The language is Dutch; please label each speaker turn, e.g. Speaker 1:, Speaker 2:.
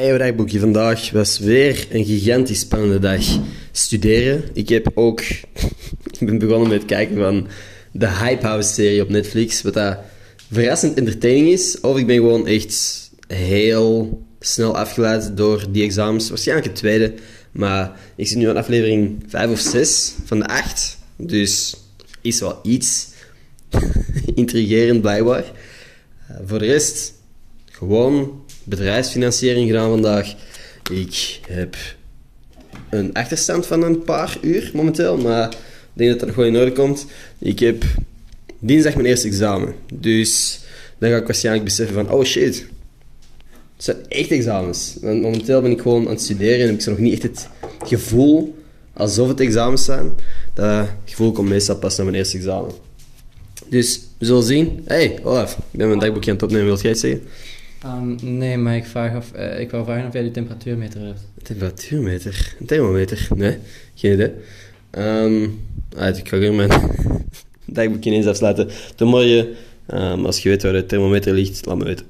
Speaker 1: Hey, dagboekje. Vandaag was weer een gigantisch spannende dag. Studeren. Ik heb ook... ik ben begonnen met het kijken van de Hype House-serie op Netflix. Wat dat verrassend entertaining is. Of ik ben gewoon echt heel snel afgeleid door die examens. Waarschijnlijk het tweede. Maar ik zit nu aan aflevering 5 of 6 van de 8. Dus is wel iets intrigerend blijkbaar. Uh, voor de rest, gewoon bedrijfsfinanciering gedaan vandaag. Ik heb een achterstand van een paar uur momenteel, maar ik denk dat dat wel in orde komt. Ik heb dinsdag mijn eerste examen. Dus dan ga ik waarschijnlijk beseffen van, oh shit, het zijn echt examens. Want momenteel ben ik gewoon aan het studeren en heb ik nog niet echt het gevoel alsof het examens zijn. Dat gevoel komt meestal pas na mijn eerste examen. Dus we zullen zien. Hey, Olaf, ik ben mijn dagboekje aan het opnemen. Wil jij het zeggen?
Speaker 2: Um, nee, maar ik, vraag of, uh, ik vragen of jij de temperatuurmeter hebt.
Speaker 1: Temperatuurmeter? Een thermometer? Nee, geen idee. Um, uit, ik ga hier mijn dagboekje eens afsluiten. Tot morgen, um, als je weet waar de thermometer ligt, laat me weten.